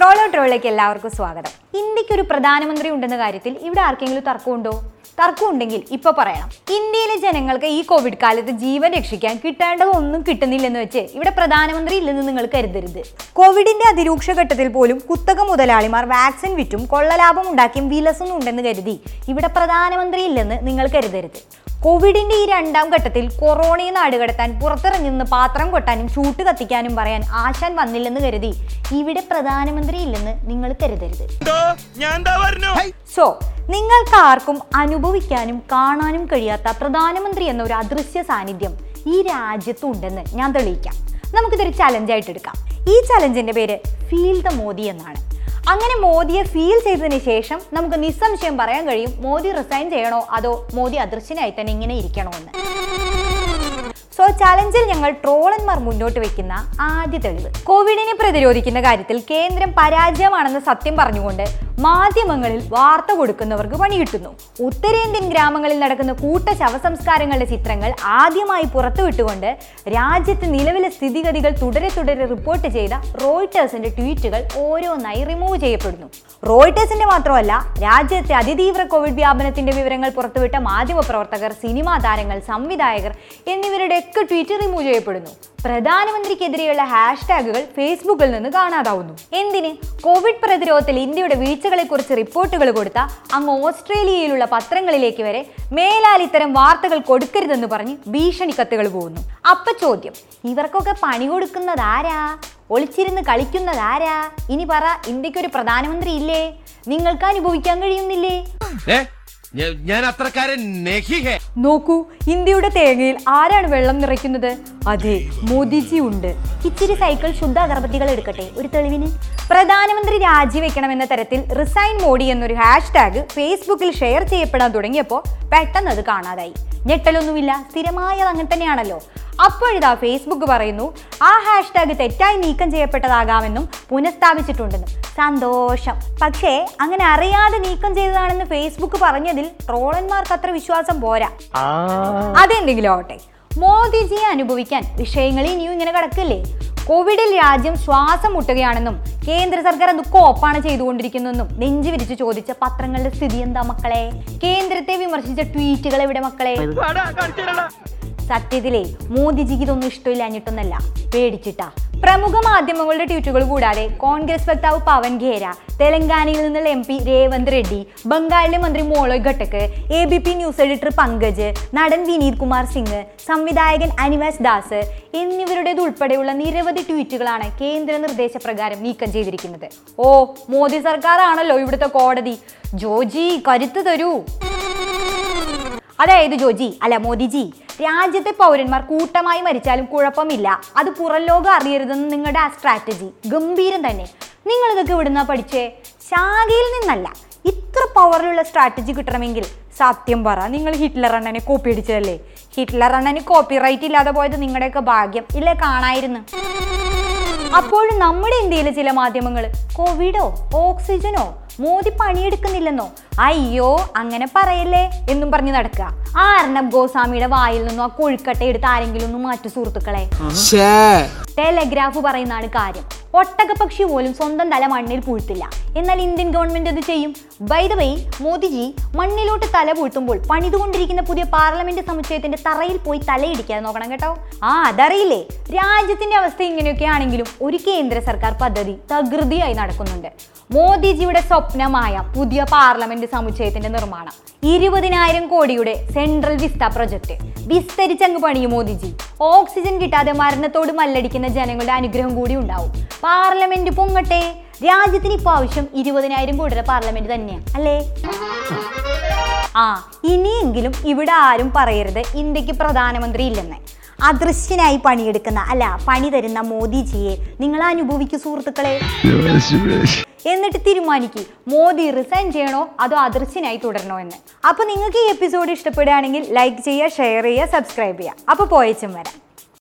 ട്രോളോ ട്രോളിലേക്ക് എല്ലാവർക്കും സ്വാഗതം. ഇന്ത്യയ്ക്ക് ഒരു പ്രധാനമന്ത്രി ഉണ്ടെന്ന കാര്യത്തിൽ ഇവിടെ ആർക്കെങ്കിലും തർക്കമുണ്ടോ? തർക്കമുണ്ടെങ്കിൽ ഇപ്പൊ പറയണം. ഇന്ത്യയിലെ ജനങ്ങൾക്ക് ഈ കോവിഡ് കാലത്ത് ജീവൻ രക്ഷിക്കാൻ കിട്ടേണ്ടതൊന്നും കിട്ടുന്നില്ലെന്ന് വെച്ച് ഇവിടെ പ്രധാനമന്ത്രി ഇല്ലെന്ന് നിങ്ങൾ കരുതരുത്. കോവിഡിന്റെ അതിരൂക്ഷ ഘട്ടത്തിൽ പോലും കുത്തക മുതലാളിമാർ വാക്സിൻ വിറ്റും കൊള്ളലാഭം ഉണ്ടാക്കിയും വിലസുന്നുണ്ടെന്ന് കരുതി ഇവിടെ പ്രധാനമന്ത്രി ഇല്ലെന്ന് നിങ്ങൾ കരുതരുത്. കോവിഡിന്റെ ഈ രണ്ടാം ഘട്ടത്തിൽ കൊറോണയെ നാടുകടത്താൻ പുറത്തിറങ്ങി നിന്ന് പാത്രം കൊട്ടാനും ഷൂട്ട് കത്തിക്കാനും പറയാൻ ആശാൻ വന്നില്ലെന്ന് കരുതി. ഇവിടെ പ്രധാനമന്ത്രി ഇല്ലെന്ന് നിങ്ങൾ കരുതരുത്. സോ നിങ്ങൾക്ക് ആർക്കും അനുഭവിക്കാനും കാണാനും കഴിയാത്ത പ്രധാനമന്ത്രി എന്ന ഒരു അദൃശ്യ സാന്നിധ്യം ഈ രാജ്യത്തും ഉണ്ടെന്ന് ഞാൻ തെളിയിക്കാം. നമുക്കിതൊരു ചലഞ്ചായിട്ട് എടുക്കാം. ഈ ചലഞ്ചിന്റെ പേര് ഫീൽ ദ മോദി എന്നാണ്. അങ്ങനെ മോദിയെ ഫീൽ ചെയ്തതിന് ശേഷം നമുക്ക് നിസ്സംശയം പറയാൻ കഴിയും മോദി റിസൈൻ ചെയ്യണോ അതോ മോദി അദൃശ്യനായി തന്നെ ഇങ്ങനെ ഇരിക്കണോ എന്ന് സോ ചലഞ്ചിൽ ഞങ്ങൾ ട്രോളന്മാർ മുന്നോട്ട് വെക്കുന്ന ആദ്യ തെളിവ്. കോവിഡിനെ പ്രതിരോധിക്കുന്ന കാര്യത്തിൽ കേന്ദ്രം പരാജയമാണെന്ന് സത്യം പറഞ്ഞുകൊണ്ട് മാധ്യമങ്ങളിൽ വാർത്ത കൊടുക്കുന്നവർക്ക് പണി കിട്ടുന്നു. ഉത്തരേന്ത്യൻ ഗ്രാമങ്ങളിൽ നടക്കുന്ന കൂട്ട ശവസംസ്കാരങ്ങളുടെ ചിത്രങ്ങൾ ആദ്യമായി പുറത്തുവിട്ടുകൊണ്ട് രാജ്യത്ത് നിലവിലെ സ്ഥിതിഗതികൾ തുടരെ തുടരെ റിപ്പോർട്ട് ചെയ്ത റോയിട്ടേഴ്സിന്റെ ട്വീറ്റുകൾ ഓരോന്നായി റിമൂവ് ചെയ്യപ്പെടുന്നു. റോയിട്ടേഴ്സിന്റെ മാത്രമല്ല രാജ്യത്തെ അതിതീവ്ര കോവിഡ് വ്യാപനത്തിന്റെ വിവരങ്ങൾ പുറത്തുവിട്ട മാധ്യമപ്രവർത്തകർ സിനിമാ താരങ്ങൾ സംവിധായകർ എന്നിവരുടെയൊക്കെ ട്വീറ്റ് റിമൂവ് ചെയ്യപ്പെടുന്നു. പ്രധാനമന്ത്രിക്കെതിരെയുള്ള ഹാഷ്ടാഗുകൾ ഫേസ്ബുക്കിൽ നിന്ന് കാണാതാവുന്നു. എന്തിന്? കോവിഡ് പ്രതിരോധത്തിൽ ഇന്ത്യയുടെ വീഴ്ചകളെ കുറിച്ച് റിപ്പോർട്ടുകൾ കൊടുത്ത അങ്ങ് ഓസ്ട്രേലിയയിലുള്ള പത്രങ്ങളിലേക്ക് വരെ മേലാൽ ഇത്തരം വാർത്തകൾ കൊടുക്കരുതെന്ന് പറഞ്ഞ് ഭീഷണി കത്തുകൾ പോകുന്നു. അപ്പൊ ചോദ്യം ഇവർക്കൊക്കെ പണി കൊടുക്കുന്നത് ആരാ ഒളിച്ചിരുന്ന് കളിക്കുന്നത് ആരാ ഇനി പറ ഇന്ത്യക്കൊരു പ്രധാനമന്ത്രി ഇല്ലേ? നിങ്ങൾക്ക് അനുഭവിക്കാൻ കഴിയുന്നില്ലേ ഞാൻ അത്രക്കാരൻ നോക്കൂ ഇന്ത്യയുടെ തേങ്ങയിൽ ആരാണ് വെള്ളം നിറയ്ക്കുന്നത്? അതെ മോദിജി ഉണ്ട്. ഇച്ചിരി സൈക്കിൾ ശുദ്ധ അഗർബത്തികൾ എടുക്കട്ടെ ഒരു തെളിവിന്? പ്രധാനമന്ത്രി രാജിവെക്കണമെന്ന തരത്തിൽ റിസൈൻ മോഡി എന്നൊരു ഹാഷ്ടാഗ് ഫേസ്ബുക്കിൽ ഷെയർ ചെയ്യപ്പെടാൻ തുടങ്ങിയപ്പോൾ പെട്ടെന്ന് അത് കാണാതായി. ഞെട്ടലൊന്നുമില്ല. സ്ഥിരമായത് അങ്ങനെ തന്നെയാണല്ലോ. അപ്പോഴിതാ ഫേസ്ബുക്ക് പറയുന്നു ആ ഹാഷ്ടാഗ് തെറ്റായി നീക്കം ചെയ്യപ്പെട്ടതാകാമെന്നും പുനഃസ്ഥാപിച്ചിട്ടുണ്ടെന്നും. സന്തോഷം. പക്ഷേ അങ്ങനെ അറിയാതെ നീക്കം ചെയ്തതാണെന്ന് ഫേസ്ബുക്ക് പറഞ്ഞതിൽ ട്രോളന്മാർക്ക് അത്ര വിശ്വാസം പോരാ. അതെന്തെങ്കിലും ആവട്ടെ. മോദിജിയെ അനുഭവിക്കാൻ വിഷയങ്ങൾ ഇനിയും ഇങ്ങനെ കിടക്കില്ലേ? കോവിഡിൽ രാജ്യം ശ്വാസം മുട്ടുകയാണെന്നും കേന്ദ്ര സർക്കാർ അത് കോപ്പാണ് ചെയ്തുകൊണ്ടിരിക്കുന്നതെന്നും നെഞ്ചു വിരിച്ചു ചോദിച്ച പത്രങ്ങളുടെ സ്ഥിതി എന്താ മക്കളെ? കേന്ദ്രത്തെ വിമർശിച്ച ട്വീറ്റുകൾ എവിടെ മക്കളെ? സത്യത്തിലെ മോദിജിക്ക് ഇതൊന്നും ഇഷ്ടമില്ലാഞ്ഞിട്ടൊന്നല്ല. പേടിച്ചിട്ടാ. പ്രമുഖ മാധ്യമങ്ങളുടെ ട്വീറ്റുകൾ കൂടാതെ കോൺഗ്രസ് വക്താവ് പവൻ ഖേര തെലങ്കാനയിൽ നിന്നുള്ള എം പി രേവന്ത് റെഡ്ഡി ബംഗാളിലെ മന്ത്രി Moloy Ghatak A B P news editor Pankaj നടൻ വിനീത് കുമാർ സിംഗ് സംവിധായകൻ അനിവാസ് ദാസ് എന്നിവരുടേതുൾപ്പെടെയുള്ള നിരവധി ട്വീറ്റുകളാണ് കേന്ദ്ര നിർദ്ദേശപ്രകാരം നീക്കം ചെയ്തിരിക്കുന്നത്. ഓ മോദി സർക്കാരാണല്ലോ ഇവിടുത്തെ കോടതി. ജോജി കരുത്ത് തരൂ. അതായത് ജോജി അല്ല മോദിജി രാജ്യത്തെ പൗരന്മാർ കൂട്ടമായി മരിച്ചാലും കുഴപ്പമില്ല. അത് പുറം ലോകം അറിയരുതെന്ന് നിങ്ങളുടെ ആ സ്ട്രാറ്റജി ഗംഭീരം തന്നെ. നിങ്ങൾ ഇതൊക്കെ ഇവിടുന്ന പഠിച്ചേ? ശാഖയിൽ നിന്നല്ല. ഇത്ര പവറിലുള്ള സ്ട്രാറ്റജി കിട്ടണമെങ്കിൽ സത്യം പറ നിങ്ങൾ ഹിറ്റ്ലർ അണ്ണനെ കോപ്പി അടിച്ചതല്ലേ? ഹിറ്റ്ലർ അണ്ണന് കോപ്പി റൈറ്റ് ഇല്ലാതെ പോയത് നിങ്ങളുടെയൊക്കെ ഭാഗ്യം ഇല്ലേ കാണായിരുന്നു? അപ്പോഴും നമ്മുടെ ഇന്ത്യയിലെ ചില മാധ്യമങ്ങൾ കോവിഡോ ഓക്സിജനോ മോദി പണിയെടുക്കുന്നില്ലെന്നോ? അയ്യോ അങ്ങനെ പറയല്ലേ എന്നും പറഞ്ഞു നടക്കുക. ആ അർണബ് ഗോസ്വാമിയുടെ വായിൽ നിന്നും ആ കൊഴുക്കട്ട എടുത്ത് ആരെങ്കിലും ഒന്ന് മാറ്റു സുഹൃത്തുക്കളെ. ടെലഗ്രാഫ് പറയുന്നതാണ് കാര്യം. ഒട്ടകപക്ഷി പോലും സ്വന്തം തല മണ്ണിൽ പൂഴ്ത്തില്ല. എന്നാൽ ഇന്ത്യൻ ഗവൺമെന്റ് അത് ചെയ്യും? ബൈ വേ മോദിജി മണ്ണിലോട്ട് തല പൂഴ്ത്തുമ്പോൾ പണിതുകൊണ്ടിരിക്കുന്ന പുതിയ പാർലമെന്റ് സമുച്ചയത്തിന്റെ തറയിൽ പോയി തലയിടിക്കാതെ നോക്കണം കേട്ടോ. ആ അതറിയില്ലേ? രാജ്യത്തിന്റെ അവസ്ഥ ഇങ്ങനെയൊക്കെ ആണെങ്കിലും ഒരു കേന്ദ്ര സർക്കാർ പദ്ധതി തകൃതിയായി നടക്കുന്നുണ്ട്. മോദിജിയുടെ സ്വപ്നമായ പുതിയ പാർലമെന്റ് സമുച്ചയത്തിന്റെ നിർമ്മാണം. ഇരുപതിനായിരം കോടിയുടെ സെൻട്രൽ വിസ്ത പ്രൊജക്ട്. വിസ്തരിച്ചങ്ങ് പണിയും മോദിജി. ഓക്സിജൻ കിട്ടാതെ മരണത്തോട് മല്ലടിക്കുന്ന ജനങ്ങളുടെ അനുഗ്രഹം കൂടി ഉണ്ടാവും. പാർലമെന്റ് പൊങ്ങട്ടെ? രാജ്യത്തിന് ഇപ്പോൾ ആവശ്യം ഇരുപതിനായിരം കോടിയുടെ പാർലമെന്റ് തന്നെയാണ് അല്ലേ? ആ ഇനിയെങ്കിലും ഇവിടെ ആരും പറയരുത് ഇന്ത്യയ്ക്ക് പ്രധാനമന്ത്രി ഇല്ലെന്ന്. അദൃശ്യനായി പണിയെടുക്കുന്ന അല്ല പണി തരുന്ന മോദിജിയെ നിങ്ങൾ അനുഭവിക്കൂ സുഹൃത്തുക്കളെ. എന്നിട്ട് തീരുമാനിക്കും മോദി റിസൈൻ ചെയ്യണോ അതോ അദൃശ്യനായി തുടരണോ എന്ന്. അപ്പോൾ നിങ്ങൾക്ക് ഈ എപ്പിസോഡ് ഇഷ്ടപ്പെടുകയാണെങ്കിൽ ലൈക്ക് ചെയ്യുക ഷെയർ ചെയ്യുക സബ്സ്ക്രൈബ് ചെയ്യുക. അപ്പോൾ പോയച്ചും വരാം.